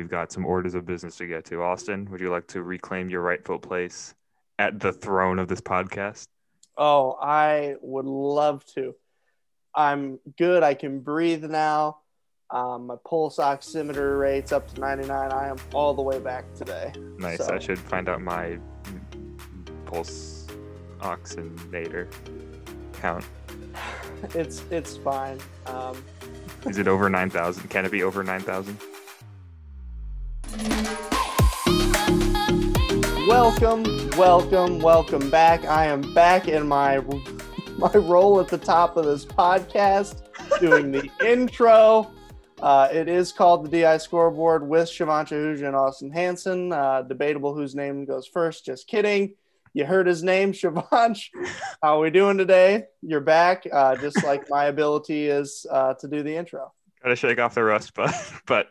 we've got some orders of business to get to. Austin, would you like to reclaim your rightful place at the throne of this podcast? Oh, I would love to. I'm good. I can breathe now. Um, my pulse oximeter rate's up to 99. I am all the way back today. Nice. So- I should find out my pulse oximeter count. It's it's fine. Um, Is it over 9,000? Can it be over 9,000? Welcome, welcome, welcome back. I am back in my my role at the top of this podcast, doing the intro. Uh, it is called the DI Scoreboard with Shivansh Ahuja and Austin Hanson. Uh, debatable whose name goes first. Just kidding. You heard his name, Shivansh. How are we doing today? You're back, uh, just like my ability is uh, to do the intro. Gotta shake off the rust, but but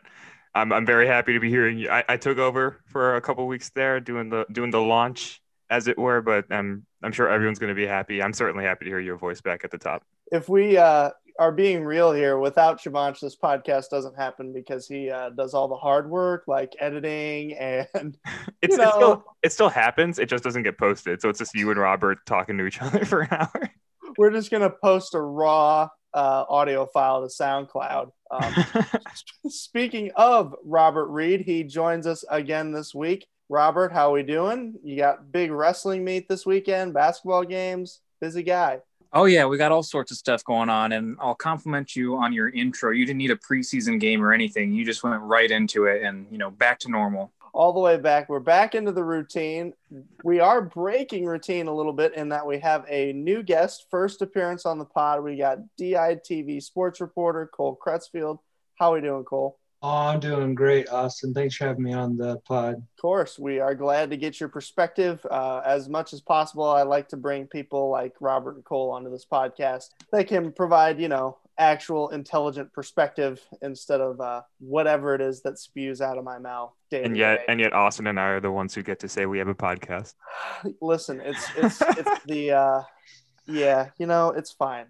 I'm I'm very happy to be hearing you. I, I took over for a couple weeks there, doing the doing the launch, as it were. But I'm I'm sure everyone's gonna be happy. I'm certainly happy to hear your voice back at the top. if we uh, are being real here, without Shivansh, this podcast doesn't happen because he uh, does all the hard work, like editing and It's, it still it still happens. It just doesn't get posted. So it's just you and Robert talking to each other for an hour. we're just gonna post a raw uh, audio file to SoundCloud. Um, speaking of Robert Read, he joins us again this week. Robert, how are we doing? You got big wrestling meet this weekend, basketball games. Busy guy. Oh yeah, we got all sorts of stuff going on, and I'll compliment you on your intro. You didn't need a preseason game or anything. You just went right into it, and you know, back to normal. All the way back. We're back into the routine. We are breaking routine a little bit in that we have a new guest, first appearance on the pod. We got DITV sports reporter Cole Krutzfield. How are we doing, Cole? Oh, I'm doing great, Austin. Thanks for having me on the pod. Of course, we are glad to get your perspective uh, as much as possible. I like to bring people like Robert and Cole onto this podcast. They can provide, you know, actual intelligent perspective instead of uh, whatever it is that spews out of my mouth. day and yet day. and yet Austin and I are the ones who get to say we have a podcast. listen it's it's it's the uh yeah you know it's fine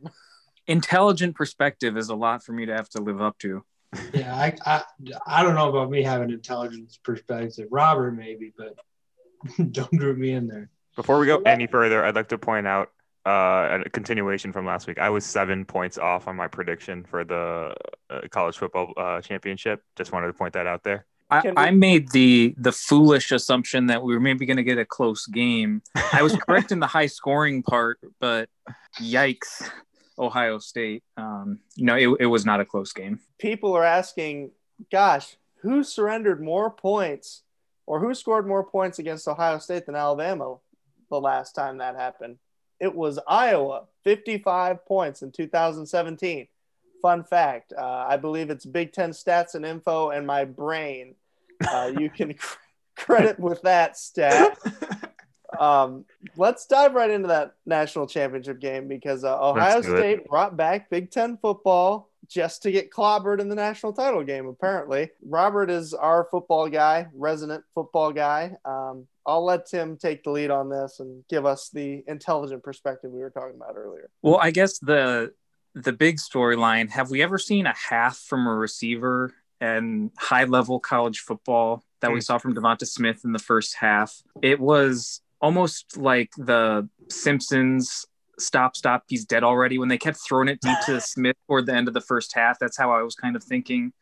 Intelligent perspective is a lot for me to have to live up to. Yeah, I, I, I don't know about me having intelligence perspective. Robert maybe, but don't group me in there. Before we go any further, I'd like to point out uh, a continuation from last week. I was seven points off on my prediction for the uh, college football uh, championship. Just wanted to point that out there. I, we- I made the the foolish assumption that we were maybe going to get a close game. I was correct in the high scoring part, but yikes, Ohio State. Um, no, it, it was not a close game. people are asking gosh who surrendered more points or who scored more points against ohio state than alabama the last time that happened it was iowa 55 points in 2017 fun fact uh, i believe it's big ten stats and info and my brain uh, you can cr- credit with that stat um, let's dive right into that national championship game because uh, Ohio. State brought back Big Ten football just to get clobbered in the national title game. Apparently, Robert is our football guy, resident football guy. Um, I'll let Tim take the lead on this and give us the intelligent perspective we were talking about earlier. Well, I guess the the big storyline, have we ever seen a half from a receiver and high level college football that we Hmm. saw from Devonta Smith in the first half? It was almost like the Simpsons stop stop he's dead already when they kept throwing it deep to Smith toward the end of the first half. That's how I was kind of thinking.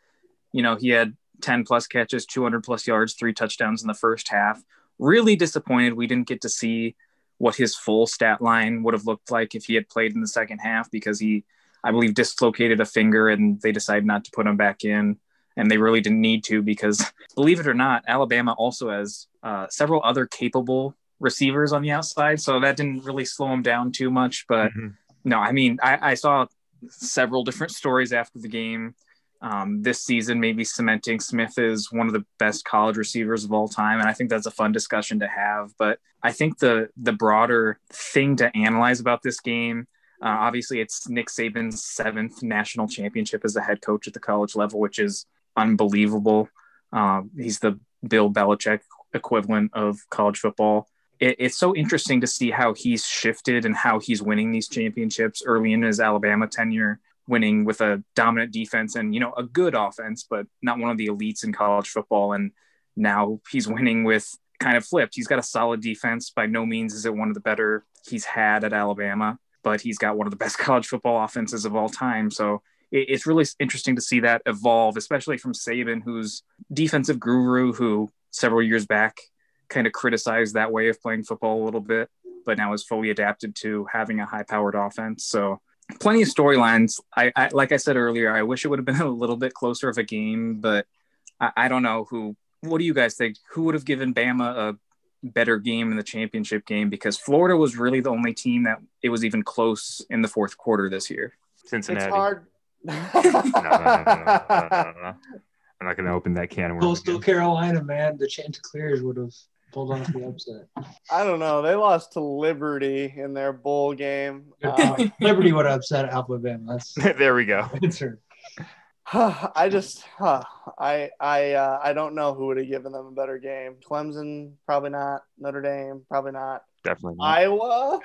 You know, he had 10 plus catches, 200 plus yards, three touchdowns in the first half. Really disappointed we didn't get to see what his full stat line would have looked like if he had played in the second half because he, I believe, dislocated a finger and they decided not to put him back in. And they really didn't need to because, believe it or not, Alabama also has uh, several other capable receivers on the outside. So that didn't really slow him down too much. But Mhm. no, I mean, I, I saw several different stories after the game. Um, this season, maybe cementing Smith is one of the best college receivers of all time, and I think that's a fun discussion to have. But I think the the broader thing to analyze about this game, uh, obviously, it's Nick Saban's seventh national championship as a head coach at the college level, which is unbelievable. Um, he's the Bill Belichick equivalent of college football. It, it's so interesting to see how he's shifted and how he's winning these championships early in his Alabama tenure winning with a dominant defense and you know a good offense, but not one of the elites in college football. And now he's winning with kind of flipped. He's got a solid defense. By no means is it one of the better he's had at Alabama, but he's got one of the best college football offenses of all time. So it's really interesting to see that evolve, especially from Saban, who's defensive guru, who several years back kind of criticized that way of playing football a little bit, but now is fully adapted to having a high powered offense. So plenty of storylines. I, I, like I said earlier, I wish it would have been a little bit closer of a game, but I, I don't know who. What do you guys think? Who would have given Bama a better game in the championship game? Because Florida was really the only team that it was even close in the fourth quarter this year. Cincinnati. It's hard. no, no, no, no, no, no, no. I'm not going to open that can of worms. Coastal. Carolina, man, the Chanticleers would have pulled off the upset. I don't know. They lost to Liberty in their bowl game. Um, Liberty would have upset Alabama. That's there we go. answer. I just, huh, I, I, uh, I don't know who would have given them a better game. Clemson, probably not. Notre Dame, probably not. Definitely. not. Iowa,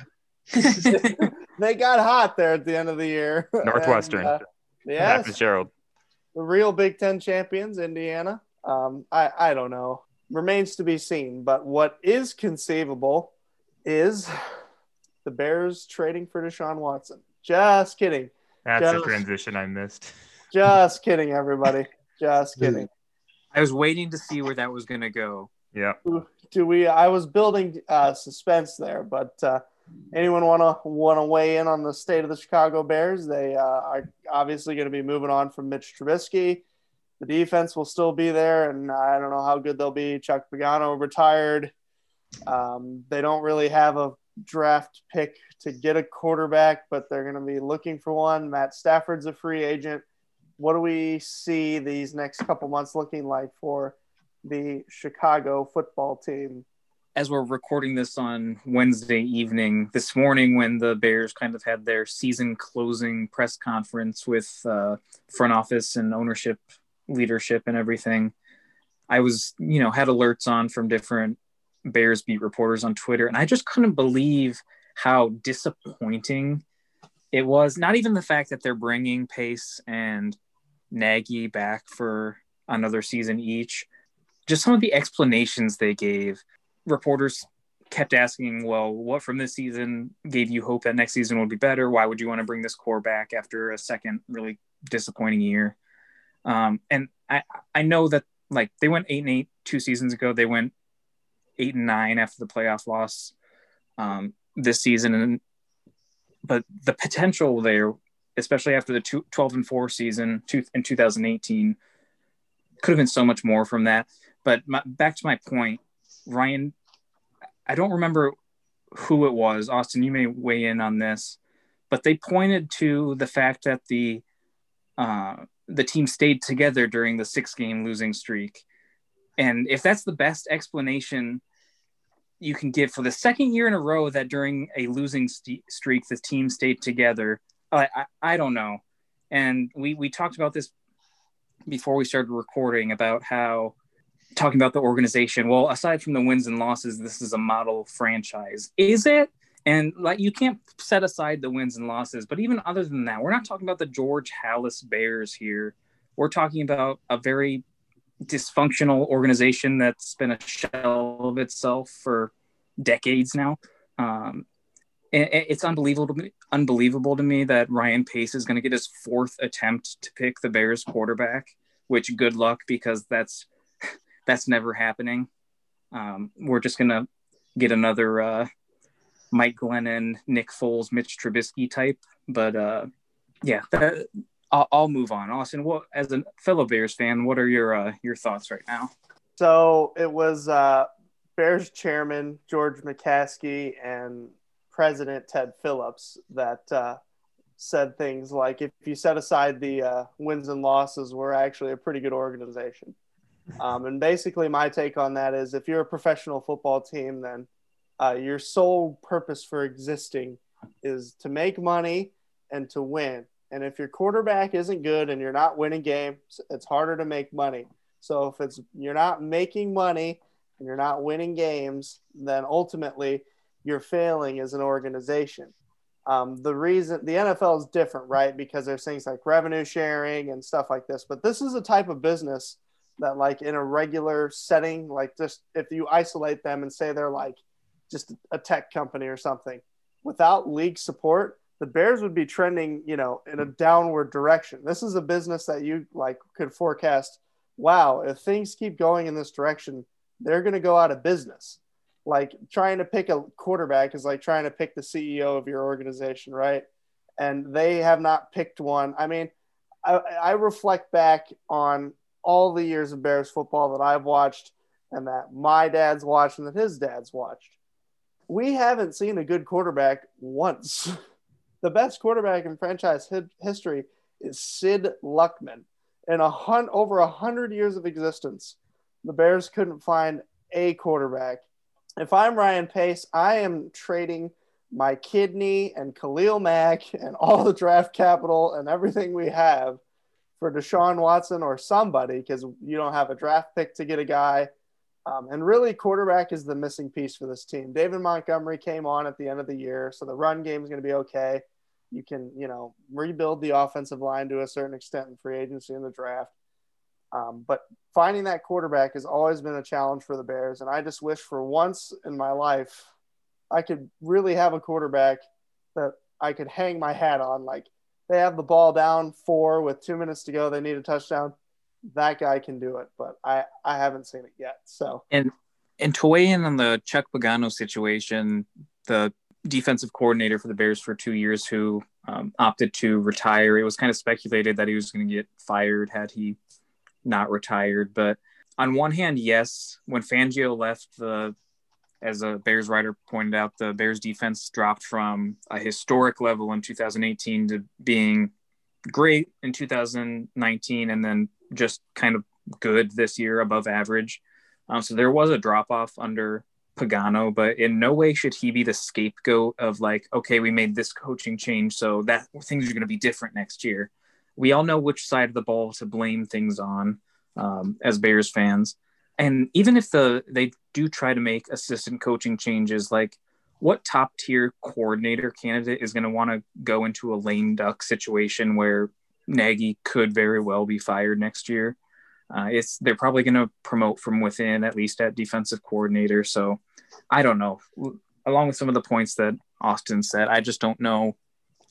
they got hot there at the end of the year. Northwestern. And, uh, Pat yes, Fitzgerald. the real Big Ten champions, Indiana. Um, I, I don't know. Remains to be seen. But what is conceivable is the Bears trading for Deshaun Watson. Just kidding. That's a transition I missed. Just kidding, everybody. Just kidding. I was waiting to see where that was going to go. Yeah. Do we? I was building uh, suspense there, but uh, anyone want to want to weigh in on the state of the Chicago Bears? They uh, are obviously going to be moving on from Mitch Trubisky. The defense will still be there, and I don't know how good they'll be. Chuck Pagano retired. Um, they don't really have a draft pick to get a quarterback, but they're going to be looking for one. Matt Stafford's a free agent. What do we see these next couple months looking like for the Chicago football team? as we're recording this on Wednesday evening, this morning when the Bears kind of had their season closing press conference with uh, front office and ownership leadership and everything, I was, you know, had alerts on from different Bears beat reporters on Twitter, and I just couldn't believe how disappointing it was. Not even the fact that they're bringing Pace and Nagy back for another season each, just some of the explanations they gave reporters kept asking, well, what from this season gave you hope that next season would be better? Why would you want to bring this core back after a second really disappointing year? Um, and I, I know that like they went eight and eight two seasons ago. They went eight and nine after the playoff loss um, this season. And, but the potential there, especially after the two, 12 and four season two, in 2018, could have been so much more from that. But my, back to my point, Ryan, I don't remember who it was. Austin, you may weigh in on this, but they pointed to the fact that the uh, the team stayed together during the six game losing streak, and if that's the best explanation you can give for the second year in a row that during a losing st- streak the team stayed together, I, I I don't know. And we we talked about this before we started recording about how talking about the organization. Well, aside from the wins and losses, this is a model franchise. Is it? And like you can't set aside the wins and losses, but even other than that, we're not talking about the George Halas Bears here. We're talking about a very dysfunctional organization that's been a shell of itself for decades now. Um, it's unbelievable to me, unbelievable to me that Ryan Pace is going to get his fourth attempt to pick the Bears quarterback. Which good luck because that's that's never happening. Um, we're just gonna get another uh, Mike Glennon, Nick Foles, Mitch Trubisky type. But uh, yeah, that, I'll, I'll move on. Austin, what as a fellow Bears fan, what are your uh, your thoughts right now? So it was uh, Bears chairman George McCaskey and President Ted Phillips that uh, said things like, "If you set aside the uh, wins and losses, we're actually a pretty good organization." Um, and basically, my take on that is, if you're a professional football team, then uh, your sole purpose for existing is to make money and to win. And if your quarterback isn't good and you're not winning games, it's harder to make money. So if it's you're not making money and you're not winning games, then ultimately you're failing as an organization. Um, the reason the NFL is different, right? Because there's things like revenue sharing and stuff like this. But this is a type of business that, like, in a regular setting, like, just if you isolate them and say they're like just a tech company or something, without league support, the Bears would be trending, you know, in a downward direction. This is a business that you like could forecast. Wow, if things keep going in this direction, they're going to go out of business like trying to pick a quarterback is like trying to pick the CEO of your organization, right? And they have not picked one. I mean, I, I reflect back on all the years of Bears football that I've watched and that my dad's watched and that his dad's watched. We haven't seen a good quarterback once. the best quarterback in franchise history is Sid Luckman. In a hun- over a hundred years of existence, the Bears couldn't find a quarterback if I'm Ryan Pace, I am trading my kidney and Khalil Mack and all the draft capital and everything we have for Deshaun Watson or somebody because you don't have a draft pick to get a guy. Um, and really, quarterback is the missing piece for this team. David Montgomery came on at the end of the year, so the run game is going to be okay. You can, you know, rebuild the offensive line to a certain extent in free agency in the draft. Um, but finding that quarterback has always been a challenge for the Bears. And I just wish for once in my life I could really have a quarterback that I could hang my hat on. Like they have the ball down four with two minutes to go, they need a touchdown. That guy can do it, but I, I haven't seen it yet. So and and to weigh in on the Chuck Pagano situation, the defensive coordinator for the Bears for two years who um, opted to retire. It was kind of speculated that he was going to get fired had he not retired. But on one hand, yes, when Fangio left the as a Bears writer pointed out, the Bears defense dropped from a historic level in 2018 to being great in 2019 and then just kind of good this year, above average. Um, so there was a drop off under Pagano, but in no way should he be the scapegoat of like, okay, we made this coaching change, so that things are going to be different next year we all know which side of the ball to blame things on um, as Bears fans. And even if the they do try to make assistant coaching changes, like what top tier coordinator candidate is going to want to go into a lame duck situation where Nagy could very well be fired next year? Uh, it's they're probably going to promote from within, at least at defensive coordinator. So I don't know. Along with some of the points that Austin said, I just don't know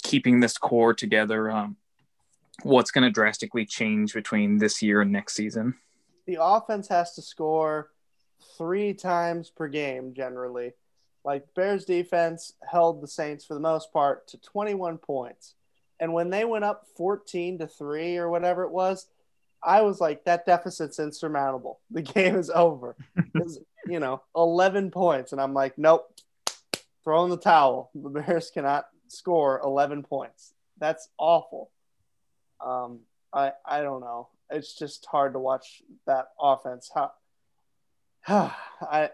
keeping this core together. Um, what's going to drastically change between this year and next season. The offense has to score three times per game generally. Like Bears defense held the Saints for the most part to 21 points. And when they went up 14 to 3 or whatever it was, I was like that deficit's insurmountable. The game is over. You know, 11 points and I'm like nope. Throw in the towel. The Bears cannot score 11 points. That's awful. Um, I I don't know. It's just hard to watch that offense. How I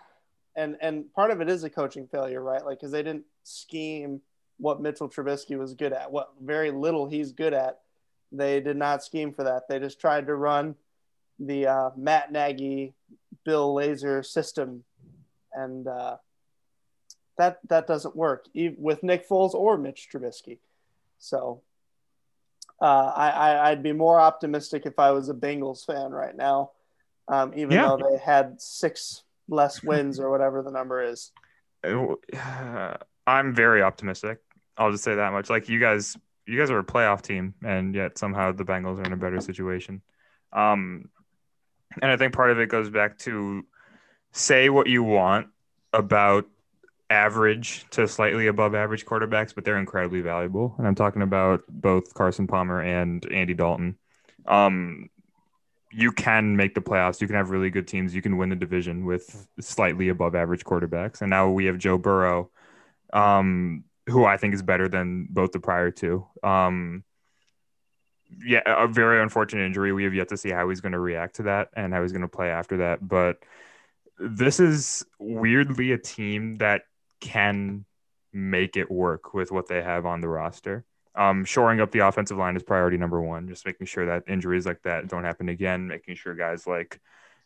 and and part of it is a coaching failure, right? Like because they didn't scheme what Mitchell Trubisky was good at, what very little he's good at. They did not scheme for that. They just tried to run the uh, Matt Nagy, Bill Lazor system, and uh, that that doesn't work with Nick Foles or Mitch Trubisky. So uh, I, would be more optimistic if I was a Bengals fan right now, um, even yeah. though they had six less wins or whatever the number is. I'm very optimistic. I'll just say that much. Like you guys, you guys are a playoff team, and yet somehow the Bengals are in a better situation. Um, and I think part of it goes back to say what you want about average to slightly above average quarterbacks, but they're incredibly valuable. And I'm talking about both Carson Palmer and Andy Dalton. Um, you can make the playoffs. You can have really good teams. You can win the division with slightly above average quarterbacks. And now we have Joe Burrow, um, who I think is better than both the prior two. Um, yeah, a very unfortunate injury. We have yet to see how he's going to react to that and how he's going to play after that. But this is weirdly a team that can make it work with what they have on the roster. Um, shoring up the offensive line is priority number one. Just making sure that injuries like that don't happen again. Making sure guys like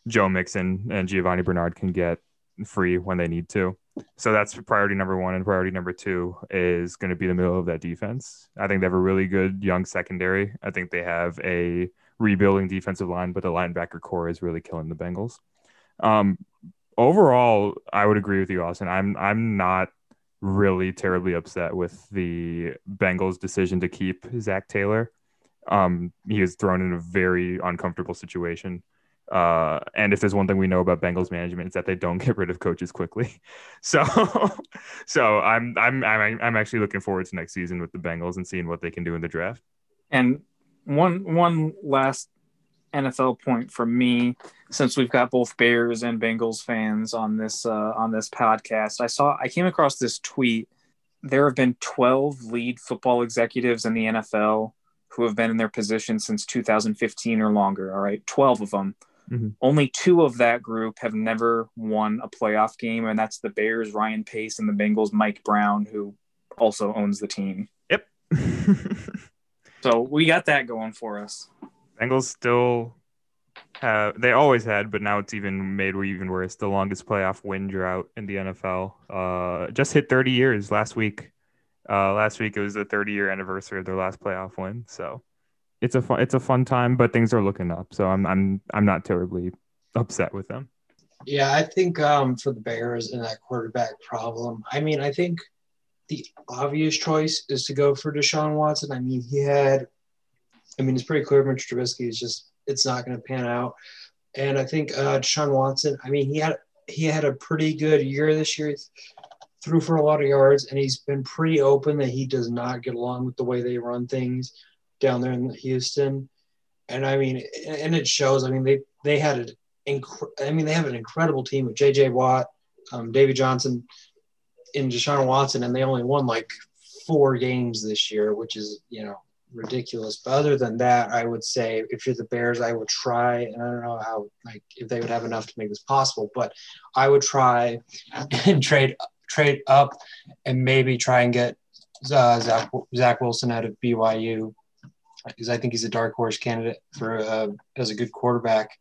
Joe Mixon and Giovani Bernard can get free when they need to. So that's priority number one. And priority number two is going to be the middle of that defense. I think they have a really good young secondary. I think they have a rebuilding defensive line, but the linebacker core is really killing the Bengals. Um, overall, I would agree with you, Austin. I'm I'm not really terribly upset with the Bengals' decision to keep Zac Taylor. Um, he was thrown in a very uncomfortable situation. Uh, and if there's one thing we know about Bengals management, it's that they don't get rid of coaches quickly. So, so I'm I'm I'm I'm actually looking forward to next season with the Bengals and seeing what they can do in the draft. And one one last NFL point for me, since we've got both Bears and Bengals fans on this uh, on this podcast, I saw I came across this tweet. There have been 12 lead football executives in the NFL who have been in their position since 2015 or longer. All right, 12 of them. Mm-hmm. Only two of that group have never won a playoff game, and that's the Bears, Ryan Pace, and the Bengals, Mike Brown, who also owns the team. Yep. so we got that going for us. Bengals still have they always had, but now it's even made we even worse. The longest playoff win drought in the NFL. Uh, just hit 30 years last week. Uh, last week it was the 30 year anniversary of their last playoff win. So it's a fun it's a fun time, but things are looking up. So I'm I'm I'm not terribly upset with them. Yeah, I think um, for the Bears and that quarterback problem, I mean, I think the obvious choice is to go for Deshaun Watson. I mean, he had, I mean, it's pretty clear Mitch Trubisky is just it's not going to pan out, and I think uh, Deshaun Watson. I mean, he had he had a pretty good year this year. threw for a lot of yards, and he's been pretty open that he does not get along with the way they run things down there in Houston. And I mean, and it shows. I mean, they they had an inc- I mean, they have an incredible team with J.J. Watt, um, David Johnson, and Deshaun Watson, and they only won like four games this year, which is you know ridiculous. But other than that, I would say if you're the Bears, I would try, and I don't know how like if they would have enough to make this possible, but I would try and trade trade up and maybe try and get uh, Zach, Zach Wilson out of BYU because I think he's a dark horse candidate for uh, as a good quarterback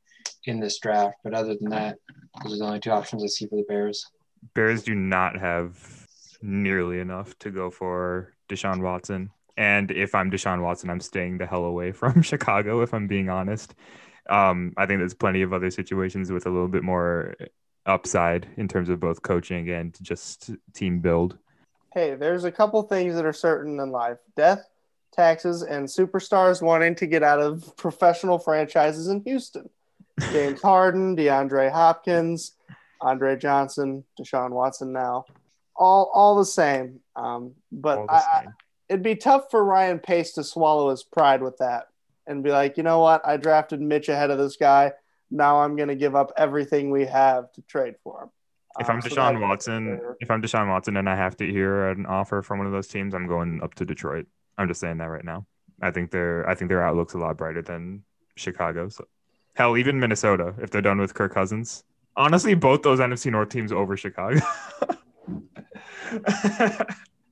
in this draft. But other than that, those are the only two options I see for the Bears. Bears do not have nearly enough to go for Deshaun Watson. And if I'm Deshaun Watson, I'm staying the hell away from Chicago, if I'm being honest. Um, I think there's plenty of other situations with a little bit more upside in terms of both coaching and just team build. Hey, there's a couple things that are certain in life death taxes, and superstars wanting to get out of professional franchises in Houston. James Harden, DeAndre Hopkins, Andre Johnson, Deshaun Watson now. All, all the same. Um, but the I, same. it'd be tough for Ryan Pace to swallow his pride with that and be like, you know what? I drafted Mitch ahead of this guy. Now I'm going to give up everything we have to trade for him. If I'm um, Deshaun so Watson, if I'm Deshaun Watson and I have to hear an offer from one of those teams, I'm going up to Detroit. I'm just saying that right now. I think their I think their outlook's a lot brighter than Chicago's. Hell, even Minnesota, if they're done with Kirk Cousins. Honestly, both those NFC North teams over Chicago.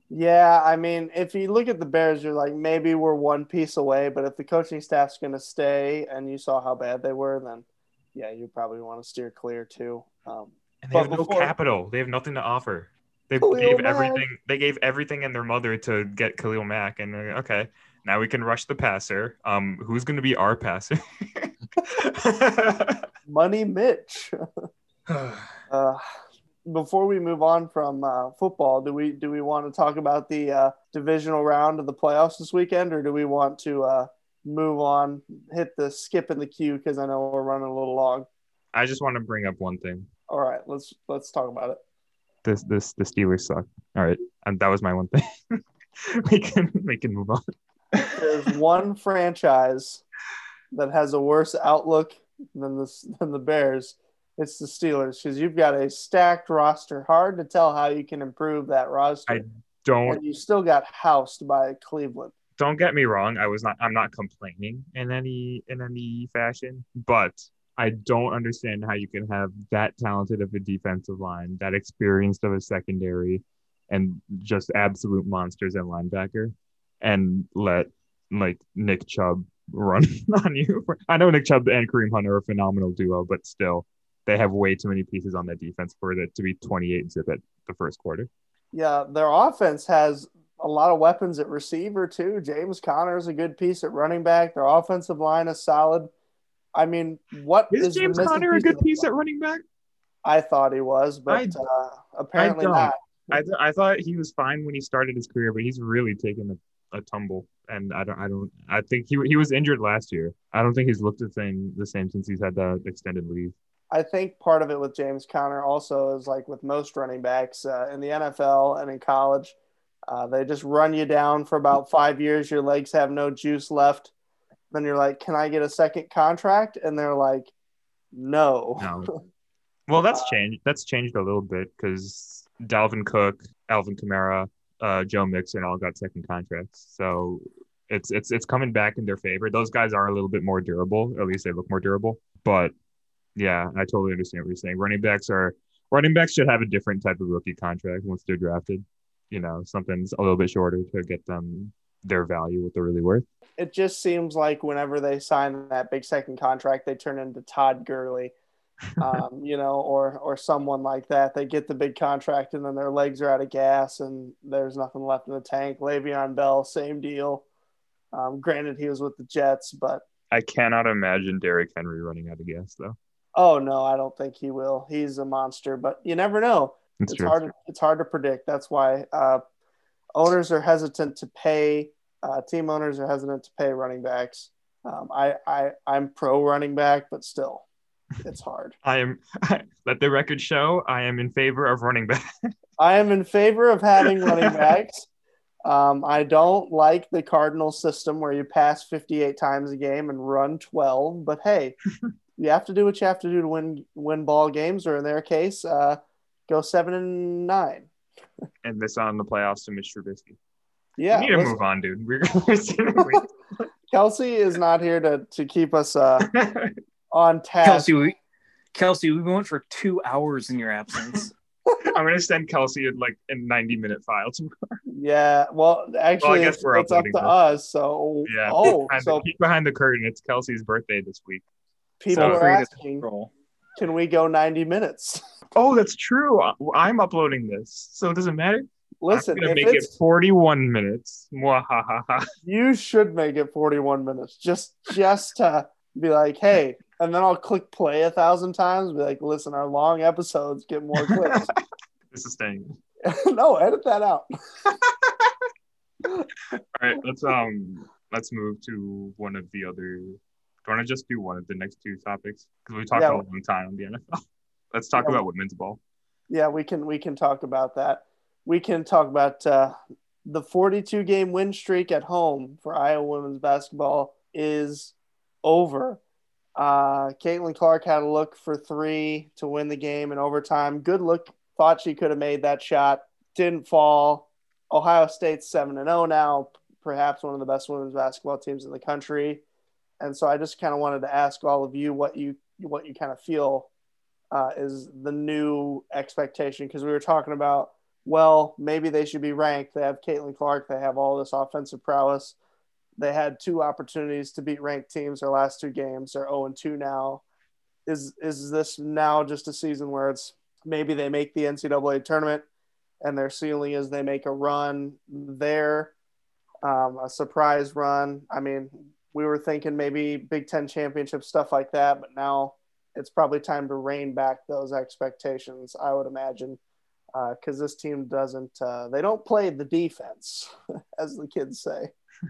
yeah, I mean, if you look at the Bears, you're like maybe we're one piece away, but if the coaching staff's going to stay, and you saw how bad they were, then yeah, you probably want to steer clear too. Um, and they have before, no capital; they have nothing to offer. They Khalil gave Mack. everything. They gave everything and their mother to get Khalil Mack, and okay, now we can rush the passer. Um, who's going to be our passer? Money Mitch. uh, before we move on from uh, football, do we do we want to talk about the uh, divisional round of the playoffs this weekend, or do we want to uh, move on, hit the skip in the queue because I know we're running a little long. I just want to bring up one thing. All right, let's let's talk about it this this the Steelers suck. All right, and that was my one thing. we can we can move on. There's one franchise that has a worse outlook than the than the Bears. It's the Steelers because you've got a stacked roster. Hard to tell how you can improve that roster. I don't. And you still got housed by Cleveland. Don't get me wrong. I was not. I'm not complaining in any in any fashion, but I don't understand how you can have that talented of a defensive line, that experienced of a secondary, and just absolute monsters at linebacker, and let like Nick Chubb run on you. I know Nick Chubb and Kareem Hunt are a phenomenal duo, but still, they have way too many pieces on that defense for it to be 28 zip at the first quarter. Yeah, their offense has a lot of weapons at receiver too. James Conner is a good piece at running back. Their offensive line is solid. I mean, what Is, is James Conner a good piece at running back? I thought he was, but I- uh, apparently don't. not. I, th- I thought he was fine when he started his career, but he's really taken a, a tumble. And I don't I don't I think he he was injured last year. I don't think he's looked the same the same since he's had that extended leave. I think part of it with James Conner also is like with most running backs uh, in the NFL and in college, uh, they just run you down for about five years. Your legs have no juice left. Then you're like, "Can I get a second contract?" And they're like, "No." No. Well, that's changed. That's changed a little bit because Dalvin Cook, Alvin Kamara, uh, Joe Mixon all got second contracts. So it's it's it's coming back in their favor. Those guys are a little bit more durable. At least they look more durable. But yeah, I totally understand what you're saying. Running backs are running backs should have a different type of rookie contract once they're drafted. You know, something's a little bit shorter to get them their value, what they're really worth. it just seems like whenever they sign that big second contract, they turn into Todd Gurley, um, you know, or or someone like that. They get the big contract and then their legs are out of gas and there's nothing left in the tank. Le'Veon Bell, same deal. Um, granted, he was with the Jets, but I cannot imagine Derrick Henry running out of gas though. oh no, I don't think he will. He's a monster, but you never know. That's it's true. hard. It's hard to predict. That's why uh, owners are hesitant to pay. Uh, team owners are hesitant to pay running backs. Um, I, I, I'm pro running back, but still, it's hard. I am let the record show I am in favor of running back. I am in favor of having running backs. Um, I don't like the Cardinal system where you pass 58 times a game and run 12. But hey, you have to do what you have to do to win win ball games, or in their case, uh, go seven and nine. And miss out on the playoffs to Mitch Trubisky. Yeah, we need to move on, dude. We're, we're Kelsey is not here to to keep us uh, on task. Kelsey, we, Kelsey, we went for two hours in your absence. I'm gonna send Kelsey in like a 90 minute file tomorrow. Yeah, well, actually, I guess it's, we're it's up to this. us. So, Yeah. oh, Behind so the, peek behind the curtain. It's Kelsey's birthday this week. people so are free to asking, Roll. Can we go 90 minutes? Oh, that's true. I'm uploading this, so it doesn't matter. Listen, I'm gonna make it 41 minutes. Mwahaha. you should make it 41 minutes just just to be like, hey, and then I'll click play a thousand times. Be like, listen, our long episodes get more clicks. this is staying. no, edit that out. All right, let's um let's move to one of the other. Do you want to just do one of the next two topics? Because we talked Yeah. a long time on the NFL. Let's talk Yeah. about women's ball. Yeah, we can we can talk about that. We can talk about uh, the 42 game win streak at home for Iowa women's basketball is over. Uh, Caitlin Clark had a look for three to win the game in overtime. Good look. Thought she could have made that shot. Didn't fall. Ohio State's seven and zero now. Perhaps one of the best women's basketball teams in the country. And so I just kind of wanted to ask all of you what you what you kind of feel uh, is the new expectation because we were talking about well maybe they should be ranked. They have caitlin clark. They have all this offensive prowess. They had two opportunities to beat ranked teams their last two games. They're 0 and 2 now. Is is this now just a season where it's maybe they make the ncaa tournament and their ceiling is they make a run there um, a surprise run? I mean we were thinking maybe big ten championship stuff like that but now it's probably time to rein back those expectations, I would imagine, because this team doesn't, uh, they don't play the defense, as the kids say.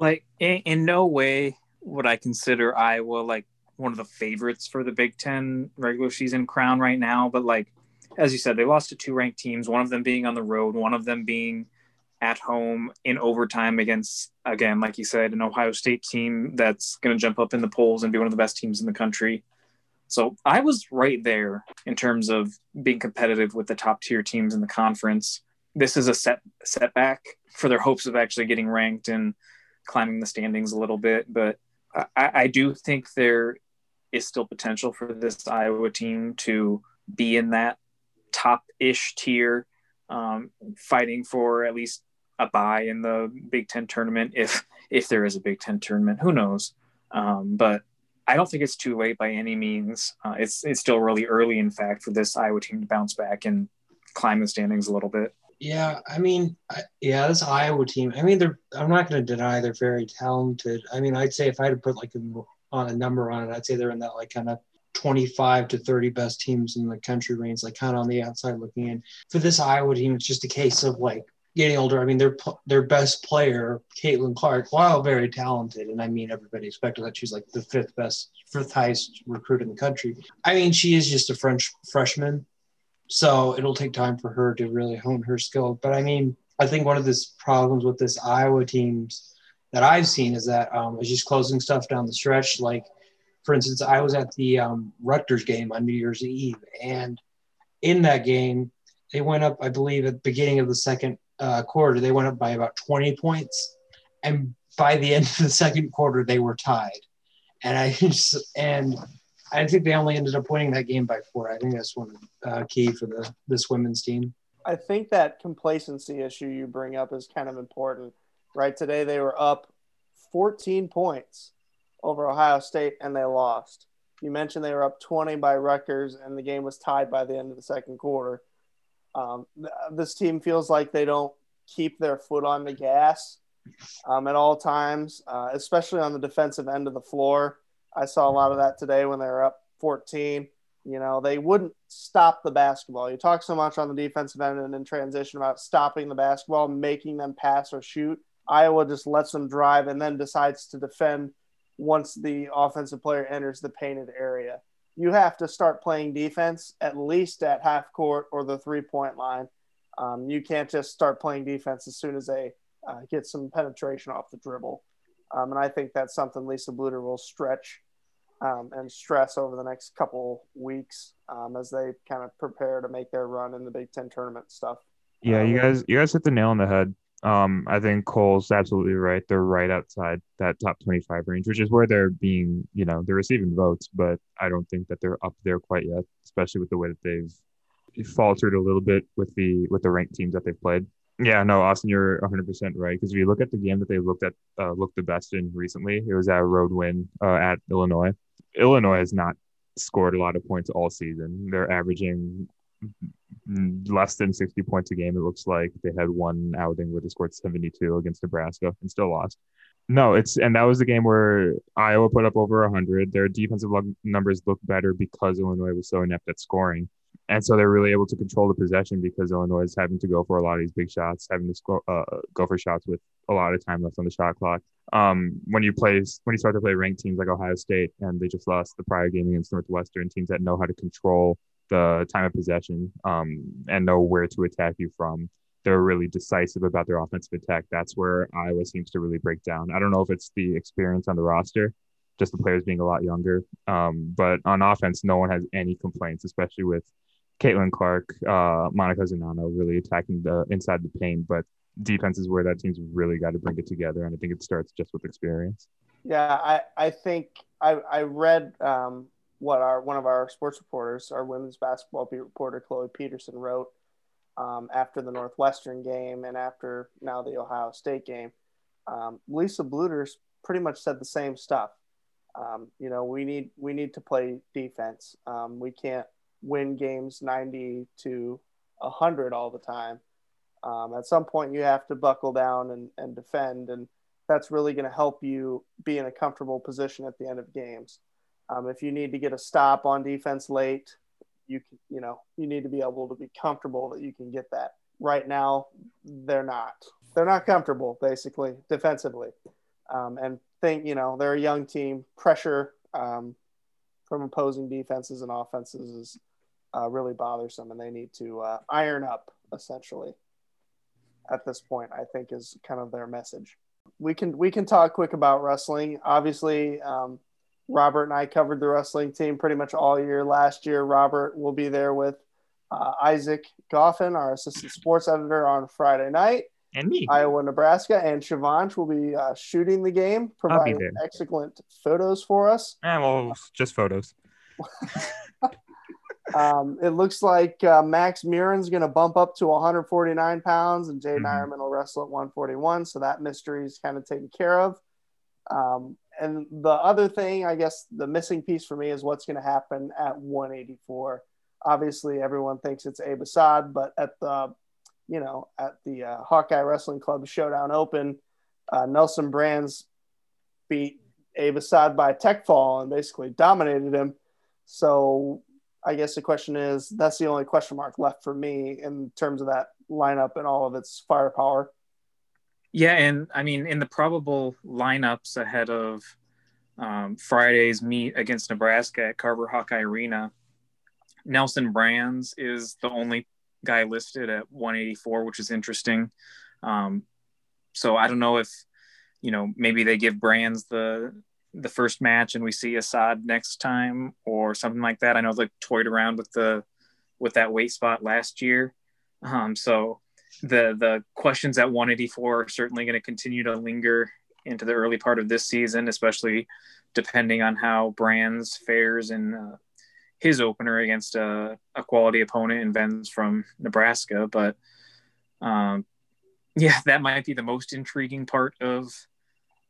Like in, in no way would I consider Iowa like one of the favorites for the Big Ten regular season crown right now. But like as you said, they lost to two ranked teams, one of them being on the road, one of them being at home in overtime against again, like you said, an Ohio State team that's going to jump up in the polls and be one of the best teams in the country. So I was right there in terms of being competitive with the top tier teams in the conference. This is a set setback for their hopes of actually getting ranked and climbing the standings a little bit. But I, I do think there is still potential for this Iowa team to be in that top ish tier, um, fighting for at least a bye in the Big Ten tournament if if there is a Big Ten tournament. Who knows? Um, but I don't think it's too late by any means. Uh, it's it's still really early, in fact, for this Iowa team to bounce back and climb the standings a little bit. Yeah, I mean, I, yeah, this Iowa team. I mean, they're. I'm not going to deny they're very talented. I mean, I'd say if I had to put like a, on a number on it, I'd say they're in that like kind of 25 to 30 best teams in the country range, like kind of on the outside looking in. For this Iowa team, it's just a case of like getting older. I mean, their their best player, Caitlin Clark, while very talented, and I mean everybody expected that she's like the fifth best, fifth highest recruit in the country. I mean, she is just a French freshman, so it'll take time for her to really hone her skill. But I mean, I think one of the problems with this Iowa teams that I've seen is that um, just closing stuff down the stretch. Like, for instance, I was at the um, Rutgers game on New Year's Eve, and in that game, they went up, I believe, at the beginning of the second uh, quarter, they went up by about 20 points. And by the end of the second quarter, they were tied. And I just, and I think they only ended up winning that game by four. I think that's one uh, key for the this women's team. I think that complacency issue you bring up is kind of important, right? Today they were up 14 points over Ohio State and they lost. You mentioned they were up 20 by Rutgers and the game was tied by the end of the second quarter. Um, this team feels like they don't keep their foot on the gas um, at all times, uh, especially on the defensive end of the floor. I saw a lot of that today when they were up 14. You know, they wouldn't stop the basketball. You talk so much on the defensive end and in transition about stopping the basketball, making them pass or shoot. Iowa just lets them drive and then decides to defend once the offensive player enters the painted area you have to start playing defense at least at half court or the three point line. Um, you can't just start playing defense as soon as they uh, get some penetration off the dribble. Um, and I think that's something Lisa Bluder will stretch um, and stress over the next couple weeks um, as they kind of prepare to make their run in the Big Ten tournament stuff. Yeah, you um, guys, you guys hit the nail on the head. Um, I think Cole's absolutely right. They're right outside that top 25 range, which is where they're being, you know, they're receiving votes, but I don't think that they're up there quite yet, especially with the way that they've faltered a little bit with the with the ranked teams that they've played. Yeah, no, Austin, you're 100 percent right. Because if you look at the game that they looked at, uh, looked the best in recently, it was that road win uh, at Illinois. Illinois has not scored a lot of points all season. They're averaging less than 60 points a game. It looks like they had one outing where they scored 72 against Nebraska and still lost. No, it's and that was the game where Iowa put up over 100. Their defensive numbers looked better because Illinois was so inept at scoring. And so they're really able to control the possession because Illinois is having to go for a lot of these big shots, having to uh, go for shots with a lot of time left on the shot clock. Um, when you play, when you start to play ranked teams like Ohio State, and they just lost the prior game against Northwestern, teams that know how to control the time of possession um, and know where to attack you from. They're really decisive about their offensive attack. That's where Iowa seems to really break down. I don't know if it's the experience on the roster, just the players being a lot younger. Um, but on offense, no one has any complaints, especially with Caitlin Clark, uh, Monika Czinano really attacking the inside the paint. But defense is where that team's really got to bring it together. And I think it starts just with experience. Yeah, I, I think I, I read um, what our one of our sports reporters, our women's basketball reporter Chloe Peterson wrote um, after the Northwestern game and after now the Ohio State game. Um, Lisa Bluder's pretty much said the same stuff. Um, you know, we need we need to play defense. Um, we can't win games ninety to hundred all the time. Um, at some point, you have to buckle down and, and defend, and that's really going to help you be in a comfortable position at the end of games. Um, if you need to get a stop on defense late, you can, you know, you need to be able to be comfortable that you can get that. Right now, they're not. They're not comfortable, basically, defensively. Um, and think, you know, they're a young team. Pressure um, from opposing defenses and offenses is uh, really bothersome, and they need to uh, iron up essentially. At this point, I think is kind of their message. We can we can talk quick about wrestling. Obviously, um, Robert and I covered the wrestling team pretty much all year last year. Robert will be there with uh, Isaac Goffin, our assistant sports editor, on Friday night. And me. Iowa, Nebraska. And Shivansh will be uh, shooting the game, providing excellent photos for us. And well, just photos. um, it looks like uh, Max Murin's going to bump up to 149 pounds, and Jay mm-hmm. Nyerman will wrestle at 141. So that mystery is kind of taken care of. Um, and the other thing, I guess, the missing piece for me is what's going to happen at 184. Obviously, everyone thinks it's Abe Assad, but at the, you know, at the uh, Hawkeye Wrestling Club Showdown Open, uh, Nelson Brands beat Abe Assad by tech fall and basically dominated him. So I guess the question is that's the only question mark left for me in terms of that lineup and all of its firepower. Yeah, and I mean, in the probable lineups ahead of um, Friday's meet against Nebraska at Carver Hawkeye Arena, Nelson Brands is the only guy listed at 184, which is interesting. Um, so I don't know if you know maybe they give Brands the the first match and we see Assad next time or something like that. I know they toyed around with the with that weight spot last year. Um, so the the questions at 184 are certainly going to continue to linger into the early part of this season, especially depending on how Brands fares in uh, his opener against a, a, quality opponent in Venz from Nebraska. But um, yeah, that might be the most intriguing part of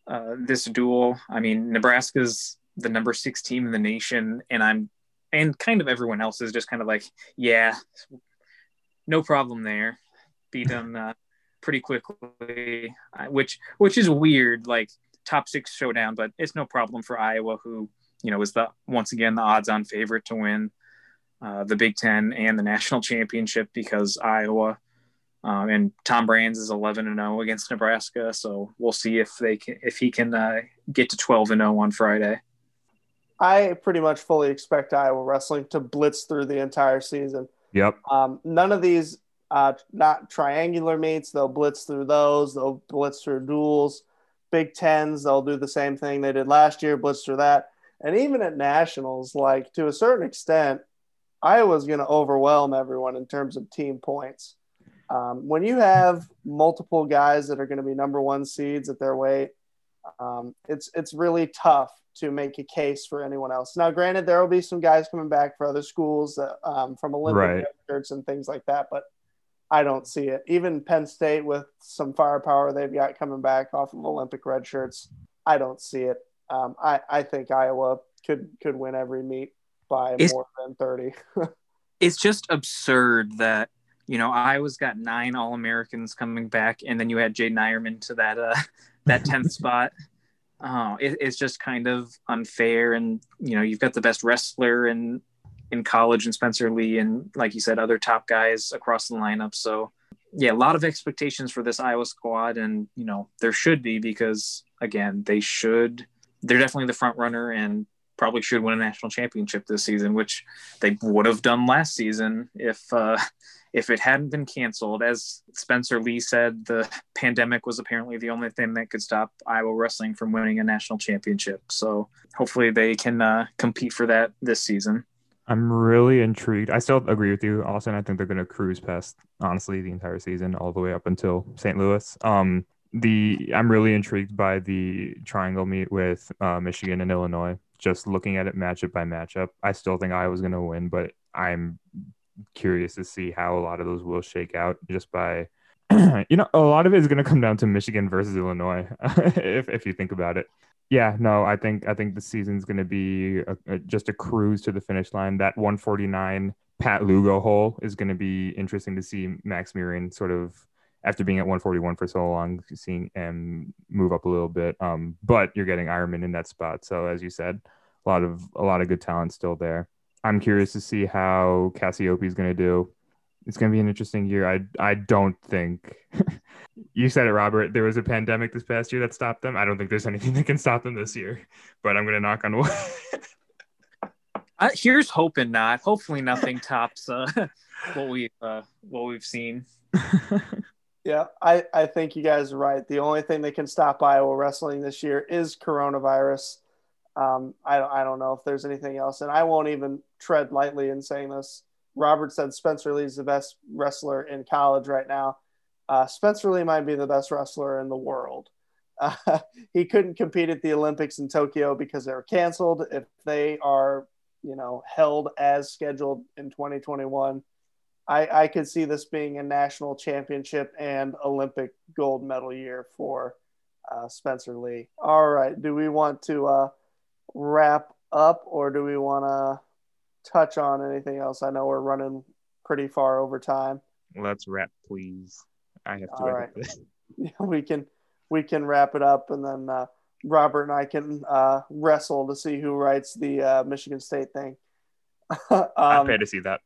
uh, this duel. I mean, Nebraska's the number six team in the nation, and I'm and kind of everyone else is just kind of like, yeah, no problem there. Beat them uh, pretty quickly, which which is weird. Like top six showdown, but it's no problem for Iowa, who you know is the once again the odds-on favorite to win uh, the Big Ten and the national championship because Iowa um, and Tom Brands is 11 and 0 against Nebraska, so we'll see if they can, if he can uh, get to 12 and 0 on Friday. I pretty much fully expect Iowa wrestling to blitz through the entire season. Yep. Um, none of these uh, not triangular meets. They'll blitz through those. They'll blitz through duels. Big Tens, they'll do the same thing they did last year, blitz through that. And even at nationals, like to a certain extent, Iowa's going to overwhelm everyone in terms of team points. Um, when you have multiple guys that are going to be number one seeds at their weight, um, it's it's really tough to make a case for anyone else. Now, granted, there will be some guys coming back for other schools that, um, from Olympic right. shirts and things like that, but I don't see it. Even Penn State with some firepower they've got coming back off of Olympic red shirts, I don't see it. Um, I, I think Iowa could could win every meet by it's, more than 30. it's just absurd that you know, Iowa's got nine All Americans coming back, and then you had Jaydin Eierman to that uh, that tenth spot. Oh, it, it's just kind of unfair, and you know, you've got the best wrestler in in college and Spencer Lee, and like you said, other top guys across the lineup. So, yeah, a lot of expectations for this Iowa squad, and you know, there should be because again, they should. They're definitely the front runner, and probably should win a national championship this season, which they would have done last season if uh, if it hadn't been canceled, as Spencer Lee said, the pandemic was apparently the only thing that could stop Iowa wrestling from winning a national championship. So hopefully they can uh, compete for that this season. I'm really intrigued. I still agree with you, Austin. I think they're going to cruise past, honestly, the entire season, all the way up until St. Louis. Um, the I'm really intrigued by the triangle meet with uh, Michigan and Illinois. Just looking at it matchup by matchup, I still think Iowa's going to win, but I'm curious to see how a lot of those will shake out just by you know a lot of it is going to come down to michigan versus illinois if, if you think about it yeah no i think i think the season's going to be a, a, just a cruise to the finish line. That 149 pat lugo hole is going to be interesting to see max Murin sort of after being at 141 for so long seeing him move up a little bit. Um, but you're getting Eierman in that spot. So as you said a lot of a lot of good talent still there. I'm curious to see how Cassioppi is going to do. It's going to be an interesting year. I I don't think you said it, Robert. There was a pandemic this past year that stopped them. I don't think there's anything that can stop them this year. But I'm going to knock on wood. uh, here's hoping not. Hopefully, nothing tops uh, what we uh, what we've seen. yeah, I I think you guys are right. The only thing that can stop Iowa wrestling this year is coronavirus. Um, I, I don't know if there's anything else, and I won't even tread lightly in saying this. Robert said Spencer Lee's the best wrestler in college right now. Uh, Spencer Lee might be the best wrestler in the world. Uh, he couldn't compete at the Olympics in Tokyo because they were canceled. If they are, you know, held as scheduled in 2021, I, I could see this being a national championship and Olympic gold medal year for uh, Spencer Lee. All right. Do we want to uh, wrap up or do we want to touch on anything else? I know we're running pretty far over time. Let's wrap, please. I have to All wrap right. up this. we can we can wrap it up and then uh, Robert and I can uh, wrestle to see who writes the uh, Michigan State thing. I'm um, paid to see that.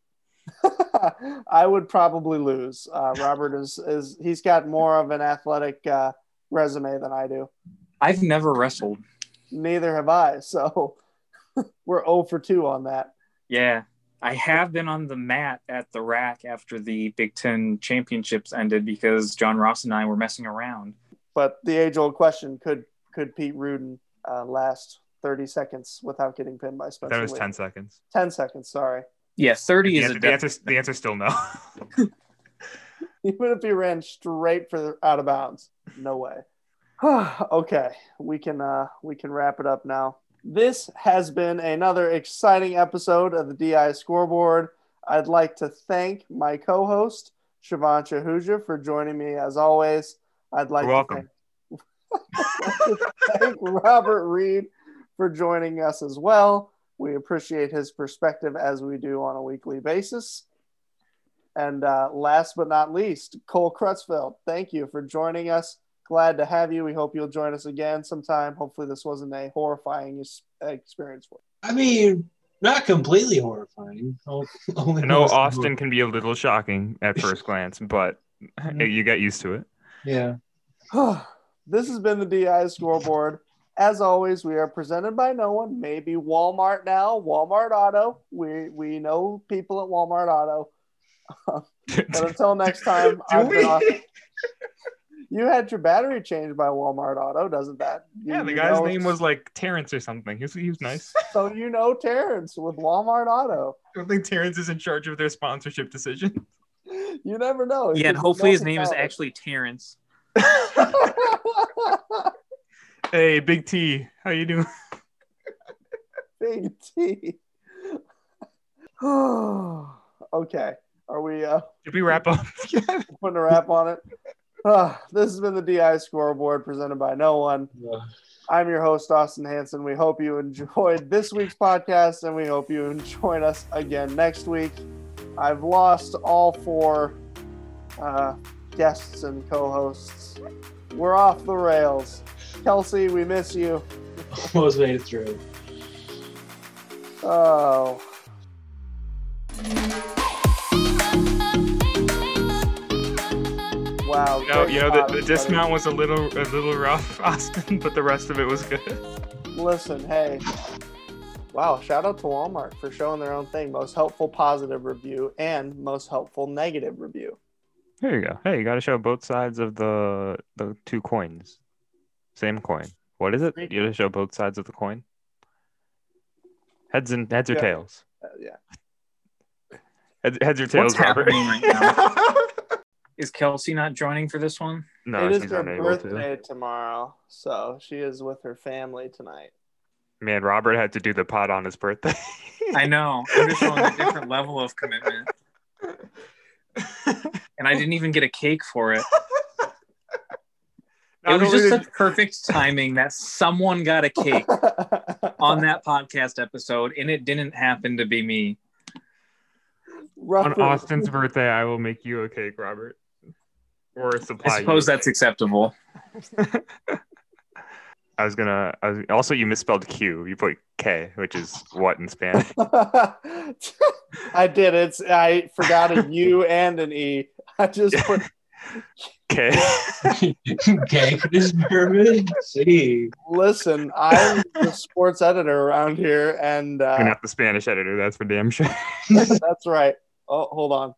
I would probably lose. Uh, Robert is is he's got more of an athletic uh, resume than I do. I've never wrestled. Neither have I. So we're 0 for 2 on that. Yeah. I have been on the mat at the rack after the Big Ten championships ended because John Ross and I were messing around. But the age old question could could Pete Rudin uh, last 30 seconds without getting pinned by Spencer? That was Lee? 10 seconds. 10 seconds, sorry. Yeah, 30 The is answer, a the, answer, the answer still no. Even if he ran straight for the, out of bounds, no way. okay, we can uh, we can wrap it up now. This has been another exciting episode of the DI Scoreboard. I'd like to thank my co-host Shivansh Ahuja for joining me as always. I'd like You're to thank, thank Robert Read for joining us as well. We appreciate his perspective as we do on a weekly basis. And uh, last but not least, Cole Krutzfield, thank you for joining us. Glad to have you. We hope you'll join us again sometime. Hopefully, this wasn't a horrifying experience for you. I mean, not completely horrifying. Oh, only I know mostly Austin can be a little shocking at first glance, but you get used to it. Yeah. this has been the DI Scoreboard. As always, we are presented by no one. Maybe Walmart now, Walmart Auto. We we know people at Walmart Auto. But until next time, Do I've been we? Austin. You had your battery changed by Walmart Auto, doesn't that? You- Yeah, the guy's know- name was like Terrence or something. He was, he was nice. So you know Terrence with Walmart Auto. I don't think Terrence is in charge of their sponsorship decision. You never know. Yeah, and hopefully his name is actually Terrence. hey, Big T, how you doing? Big T. okay. Are we uh, Did we wrap up? putting a wrap on it? Ah, this has been the DI scoreboard presented by no one. I'm your host, Austin Hanson. We hope you enjoyed this week's podcast and we hope you join us again next week. I've lost all four uh, guests and co hosts. We're off the rails. Kelsey, we miss you. Almost made it through. Oh. Wow. You know, you know the, the dismount was a little a little rough, Austin, but the rest of it was good. Listen, hey. Wow, shout out to Walmart for showing their own thing. Most helpful positive review and most helpful negative review. There you go. Hey, you got to show both sides of the the two coins. Same coin. What is it? You got to show both sides of the coin. Heads and heads or tails. Uh, yeah. Heads, heads or tails, What's Robert. happening right Is Kelsey not joining for this one? no, it is she's her unable birthday to. tomorrow, so she is with her family tonight. Man, Robert had to do the pot on his birthday. I know. I'm just showing a different level of commitment. And I didn't even get a cake for it. Not it was just such perfect timing that someone got a cake on that podcast episode, and it didn't happen to be me. on Austin's birthday, I will make you a cake, Robert, or supply. I suppose you. that's acceptable. I was gonna. I was, also, you misspelled Q. You put K, which is what in Spanish? I did. It's I forgot a U and an E. I just put K. okay, this pyramid. See. listen. I'm the sports editor around here, and You're uh, not the Spanish editor. That's for damn sure. that's right. Oh, hold on.